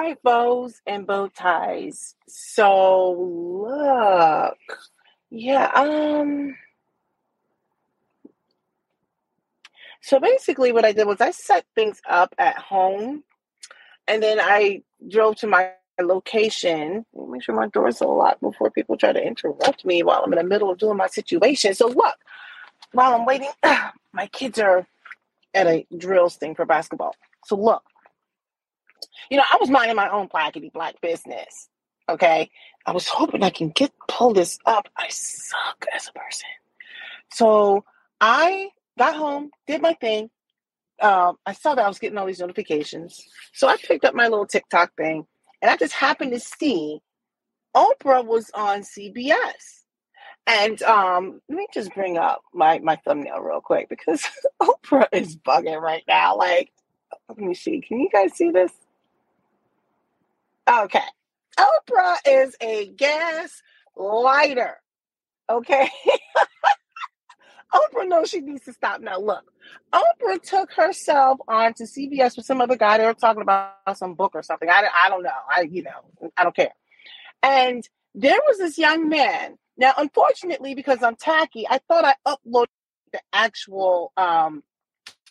Right, bows and bow ties. So look, yeah, um, so basically what I did was I set things up at home and then I drove to my location. Make sure my door's locked before people try to interrupt me while I'm in the middle of doing my situation. So look, while I'm waiting, my kids are at a drills thing for basketball. So look, you know, I was minding my own blackety black business. Okay. I was hoping I can get pull this up. I suck as a person. So I got home, did my thing. Um, I saw that I was getting all these notifications. So I picked up my little TikTok thing and I just happened to see Oprah was on CBS. And um, let me just bring up my, my thumbnail real quick because Oprah is bugging right now. Like, let me see. Can you guys see this? Okay. Oprah is a gas lighter. Okay. Oprah knows she needs to stop now. Look, Oprah took herself on to CBS with some other guy. They were talking about some book or something. I, I don't know. I, you know, I don't care. And there was this young man. Now, unfortunately, because I'm tacky, I thought I uploaded the actual um,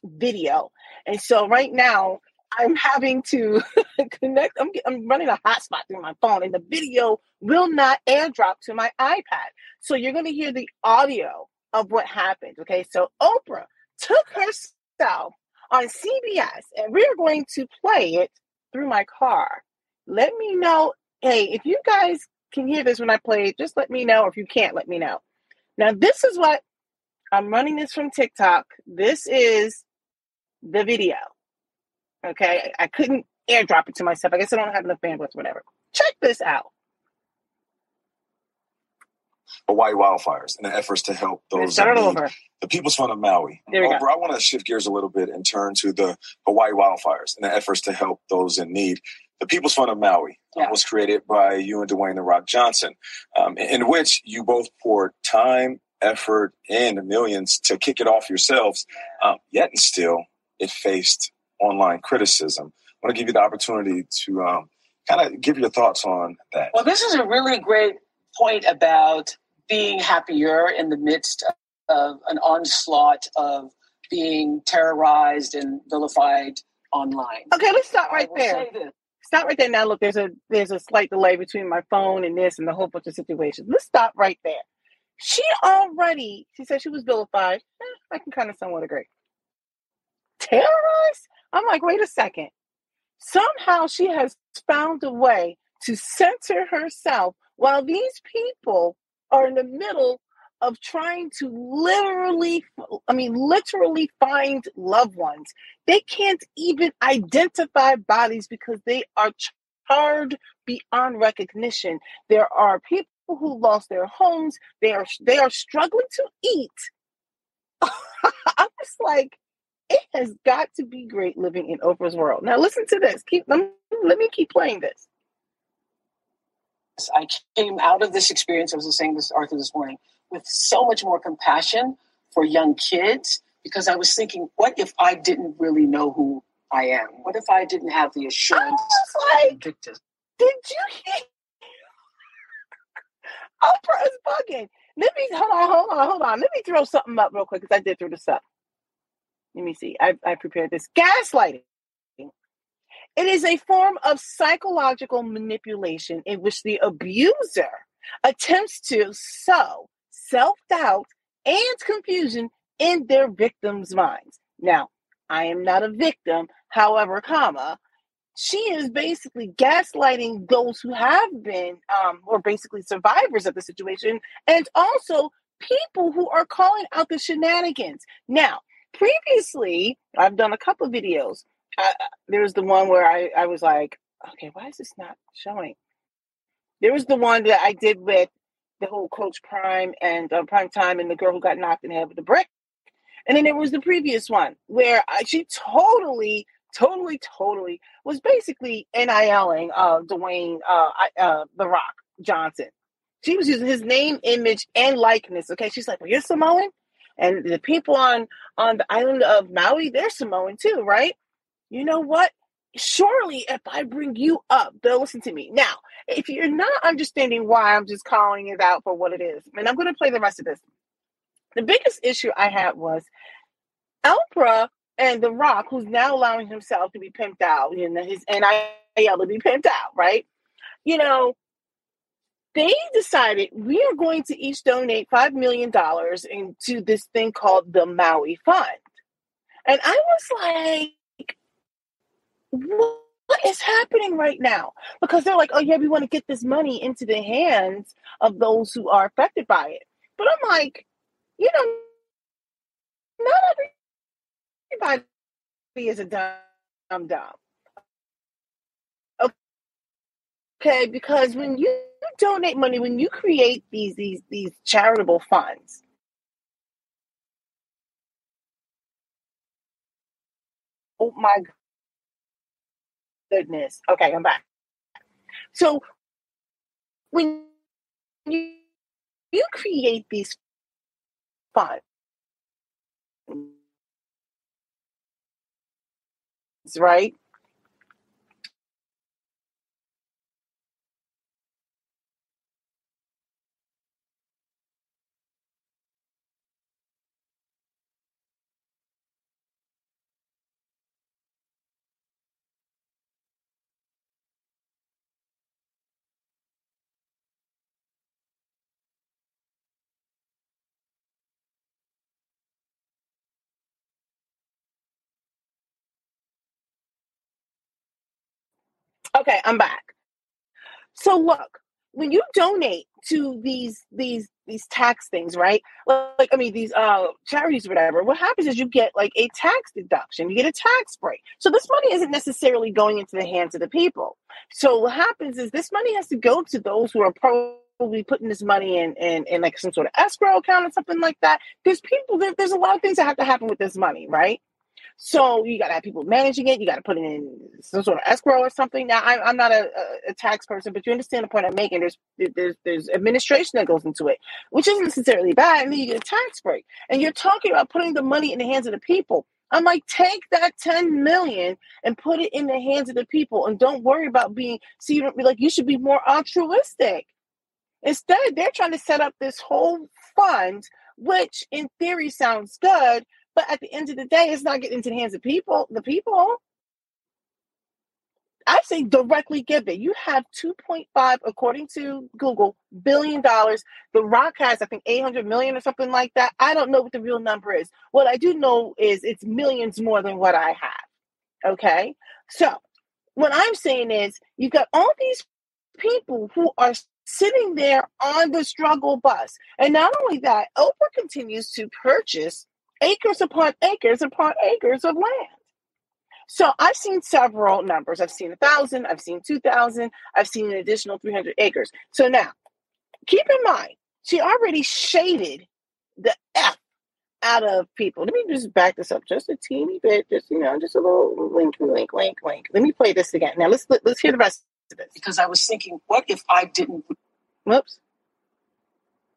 video. And so right now, I'm having to connect. I'm, I'm running a hotspot through my phone, and the video will not airdrop to my iPad. So you're going to hear the audio of what happened. Okay, so Oprah took herself on CBS, and we're going to play it through my car. Let me know. Hey, if you guys can hear this when I play it, just let me know. Or if you can't, let me know. Now, this is what I'm running this from TikTok. This is the video. Okay, I couldn't airdrop it to myself. I guess I don't have enough bandwidth, whatever. Check this out. Hawaii wildfires and the efforts to help those in need. Over. The People's Fund of Maui. Over, I want to shift gears a little bit and turn to the Hawaii wildfires and the efforts to help those in need. The People's Fund of Maui uh, yeah. was created by you and Dwayne the Rock Johnson, um, in, in which you both poured time, effort, and millions to kick it off yourselves. Um, yet and still, it faced online criticism. I want to give you the opportunity to um, kind of give your thoughts on that. Well, this is a really great point about being happier in the midst of an onslaught of being terrorized and vilified online. Okay, let's stop right there. Stop right there. Now, look, there's a there's a slight delay between my phone and this and the whole bunch of situations. Let's stop right there. She already, she said she was vilified. Eh, I can kind of somewhat agree. Terrorized? I'm like, wait a second. Somehow she has found a way to center herself while these people are in the middle of trying to literally, I mean, literally find loved ones. They can't even identify bodies because they are charred beyond recognition. There are people who lost their homes. They are they are struggling to eat. I'm just like, it has got to be great living in Oprah's world. Now listen to this. Keep let me, let me keep playing this. I came out of this experience, I was saying this Arthur this morning, with so much more compassion for young kids because I was thinking, what if I didn't really know who I am? What if I didn't have the assurance? I was like, did you hear? Oprah is bugging. Let me hold on, hold on, hold on. Let me throw something up real quick because I did throw this up. Let me see. I, I prepared this gaslighting. It is a form of psychological manipulation in which the abuser attempts to sow self doubt and confusion in their victims' minds. Now, I am not a victim, however, comma, she is basically gaslighting those who have been um, or basically survivors of the situation and also people who are calling out the shenanigans. Now, previously, I've done a couple videos I, there was the one where I, I was like, okay, why is this not showing? There was the one that I did with the whole Coach Prime and uh, Prime Time and the girl who got knocked in the head with the brick. And then there was the previous one where I, she totally, totally, totally was basically NILing uh, Dwayne uh, uh, The Rock Johnson. She was using his name, image, and likeness. Okay, she's like, "Well, you're Samoan, and the people on on the island of Maui, they're Samoan too, right?" you know what? surely if I bring you up, they'll listen to me. Now, if you're not understanding why I'm just calling it out for what it is, and I'm going to play the rest of this. The biggest issue I had was Oprah and The Rock, who's now allowing himself to be pimped out, you know, his NIL to be pimped out, right? You know, they decided we are going to each donate $5 million into this thing called the Maui Fund. And I was like, what is happening right now? Because they're like, oh, yeah, we want to get this money into the hands of those who are affected by it. But I'm like, you know, not everybody is a dumb dumb. Okay, because when you donate money, when you create these these these charitable funds, oh my goodness. Okay, I'm back. So when you you create these funds, right? Okay, I'm back. So look, when you donate to these these these tax things, right? Like I mean these uh charities or whatever, what happens is you get like a tax deduction, you get a tax break. So this money isn't necessarily going into the hands of the people. So what happens is this money has to go to those who are probably putting this money in in, in like some sort of escrow account or something like that. There's people there, there's a lot of things that have to happen with this money, right? So you got to have people managing it. You got to put it in some sort of escrow or something. Now, I, am not a, a, tax person, but you understand the point I'm making. There's there's there's administration that goes into it, which isn't necessarily bad. And then you get a tax break, and you're talking about putting the money in the hands of the people. I'm like, take that 10 million and put it in the hands of the people, and don't worry about being. See, you don't be like you should be more altruistic. Instead, they're trying to set up this whole fund, which in theory sounds good, but at the end of the day, it's not getting into the hands of people. The people. I say directly give it. You have 2.5, according to Google, billion dollars. The Rock has, I think, 800 million or something like that. I don't know what the real number is. What I do know is it's millions more than what I have. Okay. So what I'm saying is you've got all these people who are sitting there on the struggle bus. And not only that, Oprah continues to purchase acres upon acres upon acres of land. So I've seen several numbers. I've seen a thousand, I've seen 2,000, I've seen an additional 300 acres. So now, keep in mind, she already shaded the F out of people. Let me just back this up just a teeny bit, just, you know, just a little link, link, link, link. Let me play this again. Now let's, let, us let us hear the rest of this. Because I was thinking, what if I didn't Whoops.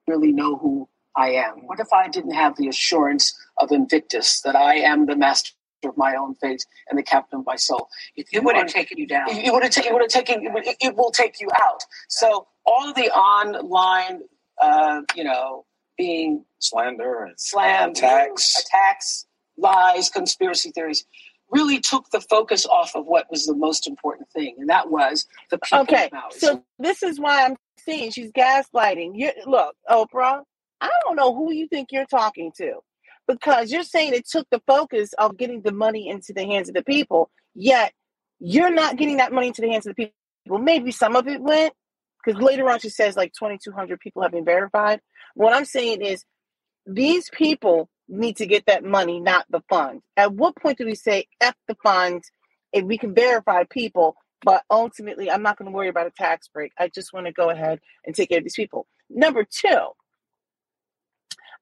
really know who I am? What if I didn't have the assurance of Invictus that I am the master of my own fate and the captain of my soul? If it would have taken you down. It would have taken. It would have taken. It, would, it will take you out. So all of the online, uh, you know, being slander and slam attacks, attacks, lies, conspiracy theories really took the focus off of what was the most important thing, and that was the people. Okay, so this is why I'm saying she's gaslighting. You look, Oprah. I don't know who you think you're talking to because you're saying it took the focus of getting the money into the hands of the people, yet you're not getting that money into the hands of the people. Maybe some of it went because later on she says like 2,200 people have been verified. What I'm saying is these people need to get that money, not the funds. At what point do we say F the funds if we can verify people? But ultimately, I'm not going to worry about a tax break. I just want to go ahead and take care of these people. Number two,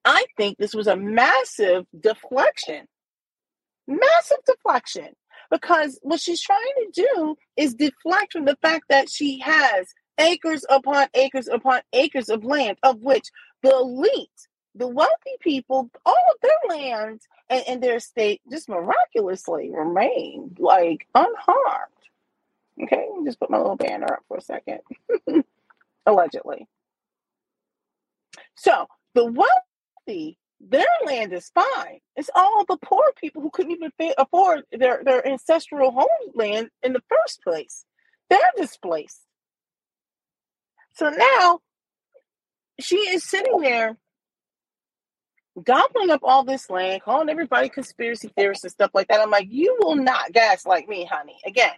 I think this was a massive deflection. Massive deflection. Because what she's trying to do is deflect from the fact that she has acres upon acres upon acres of land, of which the elite, the wealthy people, all of their land and, and their estate just miraculously remained like unharmed. Okay, just put my little banner up for a second. Allegedly. So the wealthy, their land is fine. It's all the poor people who couldn't even afford their, their ancestral homeland in the first place. They're displaced. So now she is sitting there gobbling up all this land, calling everybody conspiracy theorists and stuff like that. I'm like, you will not gaslight me, honey. Again,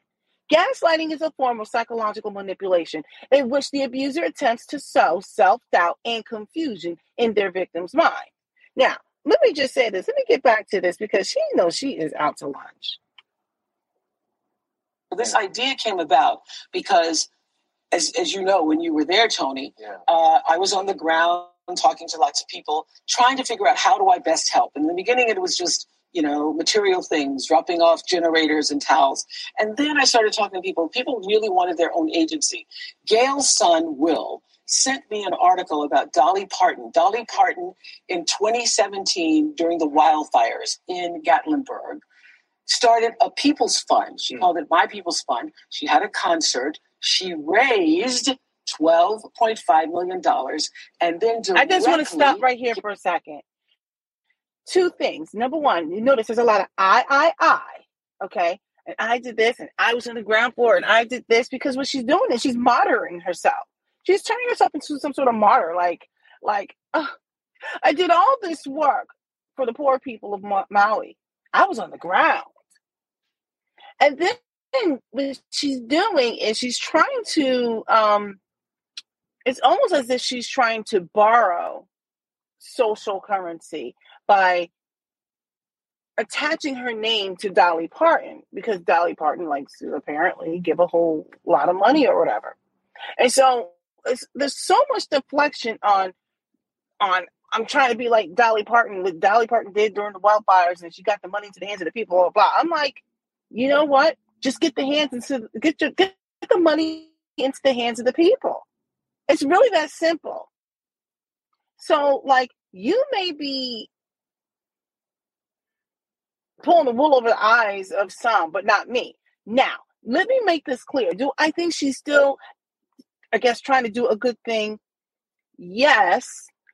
gaslighting is a form of psychological manipulation in which the abuser attempts to sow self doubt and confusion in their victim's mind. Now, let me just say this. Let me get back to this because she knows she is out to lunch. This idea came about because, as, as you know, when you were there, Tony, yeah. uh, I was on the ground talking to lots of people, trying to figure out how do I best help. In the beginning, it was just you know material things, dropping off generators and towels, and then I started talking to people. People really wanted their own agency. Gayle's son Will sent me an article about Dolly Parton. Dolly Parton in 2017 during the wildfires in Gatlinburg started a People's Fund. She mm. called it My People's Fund. She had a concert. She raised $12.5 million. And then directly, I just want to stop right here for a second. Two things. Number one, you notice there's a lot of I, I, I. Okay. And I did this and I was on the ground floor and I did this because what she's doing is she's martyring herself. She's turning herself into some sort of martyr. Like, like, I did all this work for the poor people of Ma- Maui. I was on the ground. And then what she's doing is she's trying to um, it's almost as if she's trying to borrow social currency by attaching her name to Dolly Parton because Dolly Parton likes to apparently give a whole lot of money or whatever. And so there's so much deflection on on I'm trying to be like Dolly Parton, what Dolly Parton did during the wildfires, and she got the money into the hands of the people. Blah blah. I'm like, you know what? Just get the hands into get your get the money into the hands of the people. It's really that simple. So, like, you may be pulling the wool over the eyes of some, but not me. Now, let me make this clear. Do I think she's still, I guess, trying to do a good thing? Yes,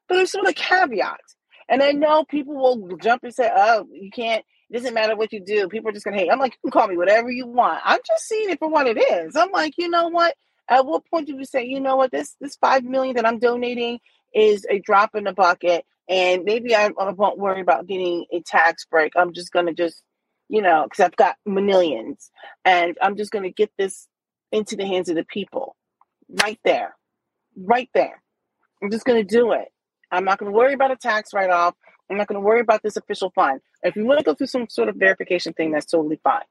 but there's some of caveats. And I know people will jump and say, oh, you can't, it doesn't matter what you do. People are just going to hate. I'm like, you can call me whatever you want. I'm just seeing it for what it is. I'm like, you know what? At what point do we say, you know what, this this five million that I'm donating is a drop in the bucket, and maybe I, I won't worry about getting a tax break. I'm just gonna just, you know, because I've got millions, and I'm just gonna get this into the hands of the people, right there, right there. I'm just gonna do it. I'm not gonna worry about a tax write off. I'm not gonna worry about this official fund. If you want to go through some sort of verification thing, that's totally fine.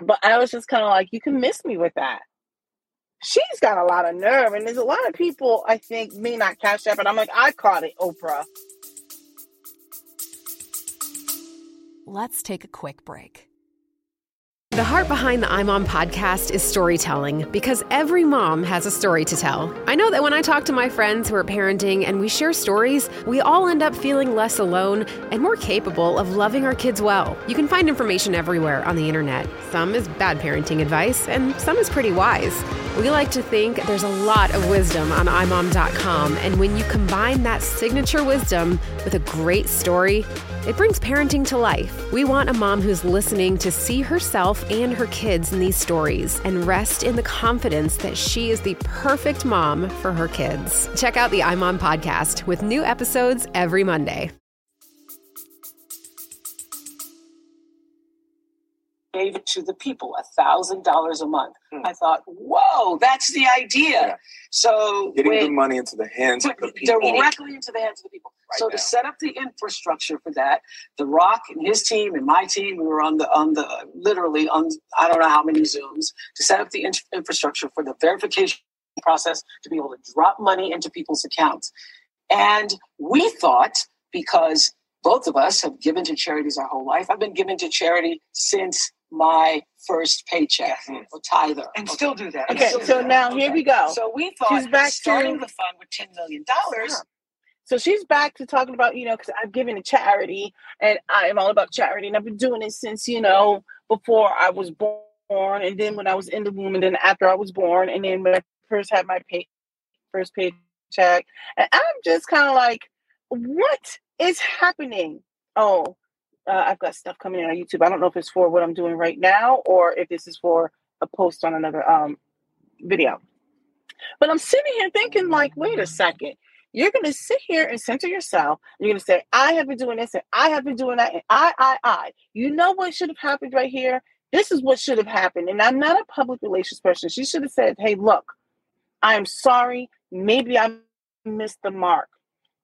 But I was just kind of like, you can miss me with that she's got a lot of nerve. And there's a lot of people, I think, may not catch that, but I'm like, I caught it, Oprah. Let's take a quick break. The heart behind the iMom podcast is storytelling because every mom has a story to tell. I know that when I talk to my friends who are parenting and we share stories, we all end up feeling less alone and more capable of loving our kids well. You can find information everywhere on the internet. Some is bad parenting advice, and some is pretty wise. We like to think there's a lot of wisdom on imom.com, and when you combine that signature wisdom with a great story, it brings parenting to life. We want a mom who's listening to see herself and her kids in these stories and rest in the confidence that she is the perfect mom for her kids. Check out the iMom podcast with new episodes every Monday. Gave it to the people, a thousand dollars a month. Hmm. I thought, whoa, that's the idea. Yeah. So getting when, the money into the hands of the people. Directly into the hands of the people. Right so now. to set up the infrastructure for that, The Rock and his team and my team, we were on the on the literally on I don't know how many Zooms to set up the in- infrastructure for the verification process to be able to drop money into people's accounts. And we thought because both of us have given to charities our whole life. I've been given to charity since my first paycheck mm-hmm. or tither. And okay. still do that. Okay, so now okay. here we go. So we thought She's back starting to... the fund with $10 million. So she's back to talking about, you know, because I've given a charity and I am all about charity. And I've been doing it since, you know, before I was born. And then when I was in the womb, and then after I was born, and then when I first had my pay, first paycheck. And I'm just kind of like, what is happening? Oh, uh, I've got stuff coming in on YouTube. I don't know if it's for what I'm doing right now or if this is for a post on another um, video. But I'm sitting here thinking, like, wait a second. You're going to sit here and center yourself. You're going to say, I have been doing this and I have been doing that and I, I, I. You know what should have happened right here? This is what should have happened. And I'm not a public relations person. She should have said, hey, look, I'm sorry. Maybe I missed the mark.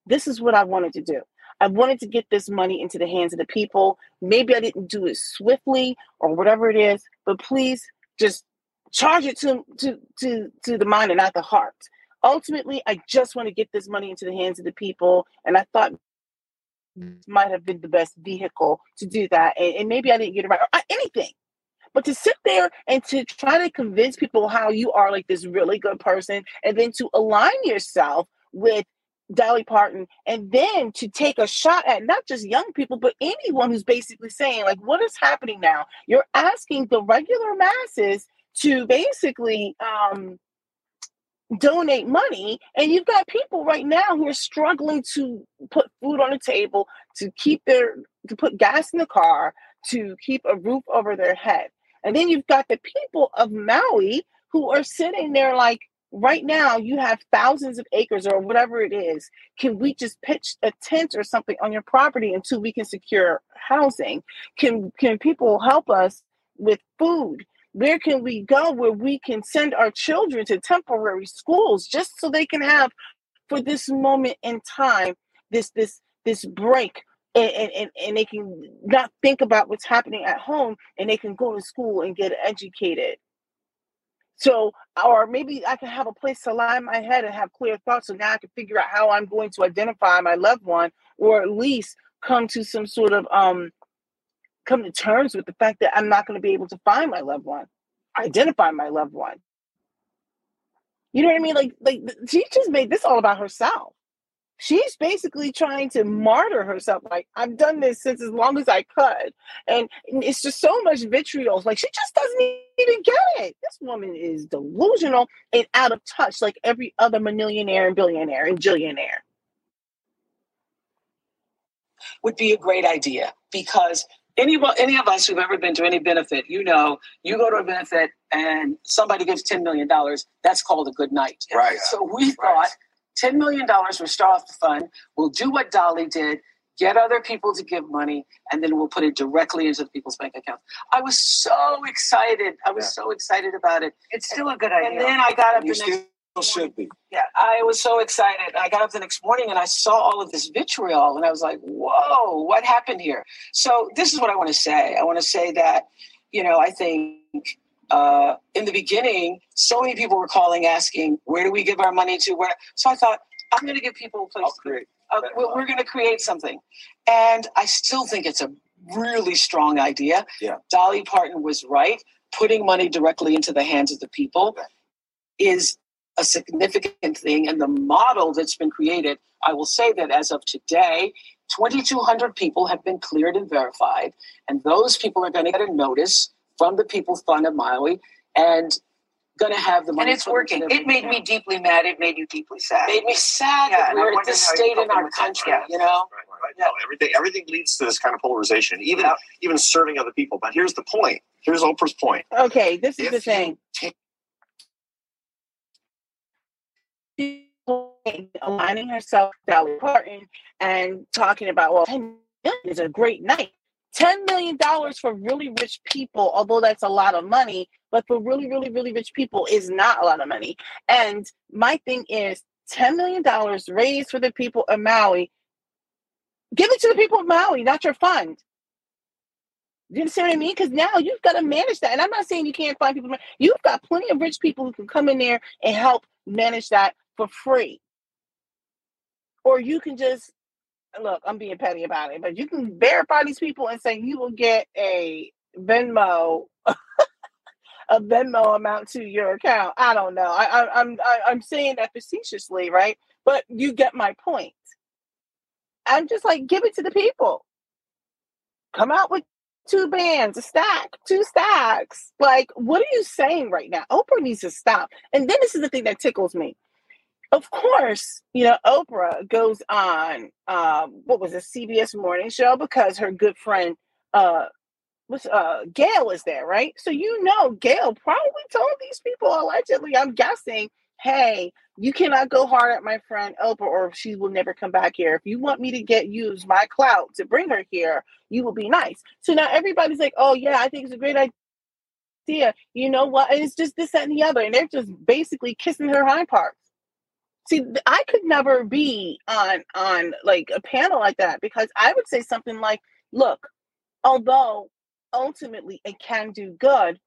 This is what I wanted to do. I wanted to get this money into the hands of the people. Maybe I didn't do it swiftly or whatever it is, but please just charge it to to to to the mind and not the heart. Ultimately, I just want to get this money into the hands of the people, and I thought might have been the best vehicle to do that. And, and maybe I didn't get it right or uh, anything. But to sit there and to try to convince people how you are like this really good person, and then to align yourself with Dolly Parton, and then to take a shot at not just young people, but anyone who's basically saying, like, what is happening now? You're asking the regular masses to basically um, donate money, and you've got people right now who are struggling to put food on the table, to keep their, to put gas in the car, to keep a roof over their head. And then you've got the people of Maui who are sitting there like, right now you have thousands of acres or whatever it is. Can we just pitch a tent or something on your property until we can secure housing? Can can people help us with food? Where can we go where we can send our children to temporary schools just so they can have for this moment in time this this this break and, and, and they can not think about what's happening at home and they can go to school and get educated so, or maybe I can have a place to lie my head and have clear thoughts. So now I can figure out how I'm going to identify my loved one, or at least come to some sort of um, come to terms with the fact that I'm not going to be able to find my loved one, identify my loved one. You know what I mean? Like, like she just made this all about herself she's basically trying to martyr herself. Like, I've done this since as long as I could. And it's just so much vitriol. Like, she just doesn't even get it. This woman is delusional and out of touch, like every other millionaire and billionaire and jillionaire. Would be a great idea because any any of us who've ever been to any benefit, you know, you go to a benefit and somebody gives ten million dollars. That's called a good night. Right. So we right. thought $10 million will start off the fund. We'll do what Dolly did, get other people to give money, and then we'll put it directly into the people's bank accounts. I was so excited. I was yeah. so excited about it. It's still a good idea. And then I got up you the next morning. should be. Yeah, I was so excited. I got up the next morning and I saw all of this vitriol, and I was like, "Whoa, what happened here?" So this is what I want to say. I want to say that, you know, I think uh, in the beginning, so many people were calling asking, where do we give our money to? Where? So I thought, I'm going to give people a place. create. Uh, we're, we're going to create something. And I still think it's a really strong idea. Yeah. Dolly Parton was right. Putting money directly into the hands of the people is a significant thing. And the model that's been created, I will say that as of today, 2,200 people have been cleared and verified. And those people are going to get a notice from the People's Fund of Maui and going to have the money. And it's working. It made me deeply mad. It made you deeply sad. It made me sad yeah, that we're at this state in our country, yeah. you know? Right, right. Yeah. No, everything, everything leads to this kind of polarization, even, yeah. even serving other people. But here's the point. Here's Oprah's point. Okay, this is if the thing. aligning herself with Dolly Parton and talking about, well, 10 million is a great night. $10 million for really rich people, although that's a lot of money, but for really, really, really rich people is not a lot of money. And my thing is $10 million raised for the people of Maui. Give it to the people of Maui, not your fund. You understand what I mean? Because now you've got to manage that. And I'm not saying you can't find people. You've got plenty of rich people who can come in there and help manage that for free. Or you can just look, I'm being petty about it, but you can verify these people and say you will get a Venmo, a Venmo amount to your account. I don't know. I, I, I'm I, I'm saying that facetiously, right? But you get my point. I'm just like, give it to the people. Come out with two bands, a stack, two stacks. Like, what are you saying right now? Oprah needs to stop. And then this is the thing that tickles me. Of course, you know, Oprah goes on um, what was a CBS morning show because her good friend uh was uh Gayle is there, right? So you know Gayle probably told these people allegedly, I'm guessing, hey, you cannot go hard at my friend Oprah or she will never come back here. If you want me to get use my clout to bring her here, you will be nice. So now everybody's like, oh yeah, I think it's a great idea. You know what? And it's just this, that, and the other. And they're just basically kissing her high parts. See, I could never be on on like a panel like that because I would say something like, look, although ultimately it can do good,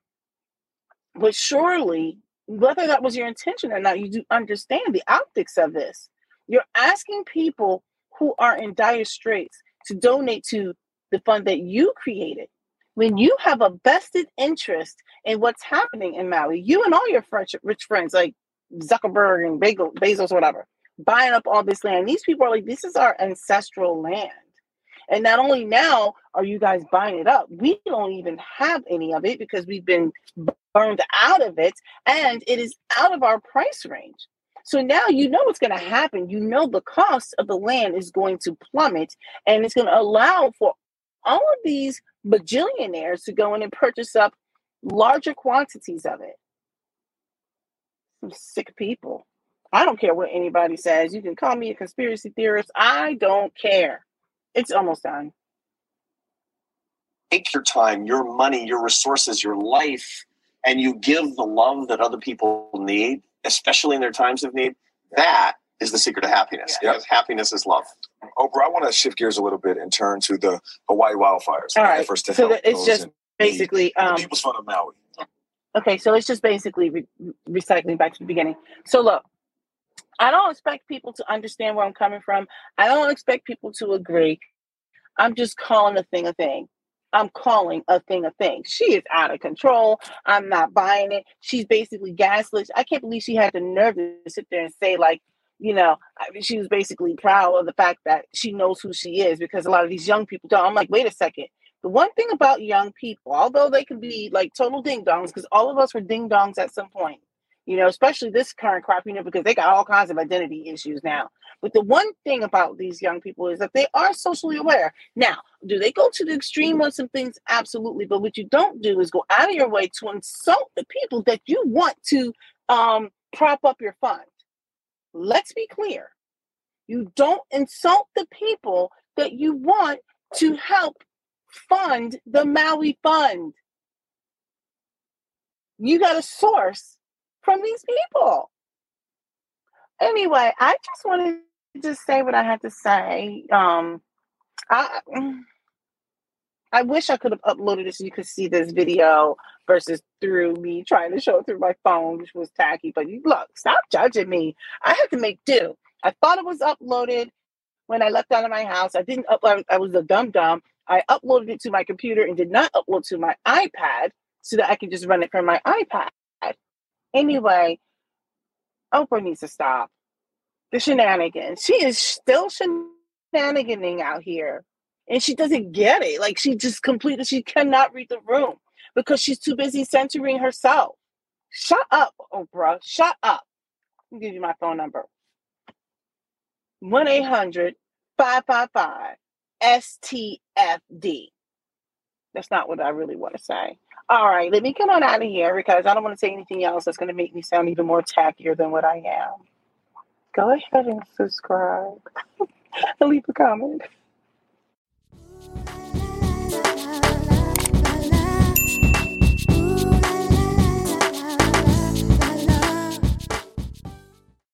but surely whether that was your intention or not, you do understand the optics of this. You're asking people who are in dire straits to donate to the fund that you created. When you have a vested interest in what's happening in Maui, you and all your rich friends like Zuckerberg and Bezos, whatever, buying up all this land. These people are like, this is our ancestral land. And not only now are you guys buying it up, we don't even have any of it because we've been burned out of it and it is out of our price range. So now you know what's going to happen. You know the cost of the land is going to plummet and it's going to allow for all of these bajillionaires to go in and purchase up larger quantities of it. Some sick people. I don't care what anybody says. You can call me a conspiracy theorist. I don't care. It's almost done. Take your time, your money, your resources, your life, and you give the love that other people need, especially in their times of need. That is the secret of happiness. Yeah. Because happiness is love. Oprah, I want to shift gears a little bit and turn to the Hawaii wildfires. All right. First to so help it's just basically um, People's Fund of Maui. Okay, so it's just basically re- recycling back to the beginning. So look, I don't expect people to understand where I'm coming from. I don't expect people to agree. I'm just calling a thing a thing. I'm calling a thing a thing. She is out of control. I'm not buying it. She's basically gaslit. I can't believe she had the nerve to sit there and say, like, you know, she was basically proud of the fact that she knows who she is because a lot of these young people don't. I'm like, wait a second. The one thing about young people, although they can be like total ding dongs, because all of us were ding dongs at some point, you know, especially this current crop, you know, because they got all kinds of identity issues now. But the one thing about these young people is that they are socially aware. Now, do they go to the extreme on some things? Absolutely. But what you don't do is go out of your way to insult the people that you want to um, prop up your fund. Let's be clear. You don't insult the people that you want to help fund the Maui Fund. You got a source from these people. Anyway, I just wanted to just say what I had to say. Um, I I wish I could have uploaded this so you could see this video versus through me trying to show it through my phone, which was tacky. But you look, stop judging me. I had to make do. I thought it was uploaded when I left out of my house. I didn't upload. I was a dumb dumb. I uploaded it to my computer and did not upload to my iPad so that I could just run it from my iPad. Anyway, Oprah needs to stop the shenanigans. She is still shenaniganing out here. And she doesn't get it. Like she just completely she cannot read the room because she's too busy centering herself. Shut up, Oprah. Shut up. I'll give you my phone number. 1 800 555 STFD. That's not what I really want to say. All right, let me come on out of here because I don't want to say anything else that's going to make me sound even more tackier than what I am. Go ahead and subscribe and leave a comment.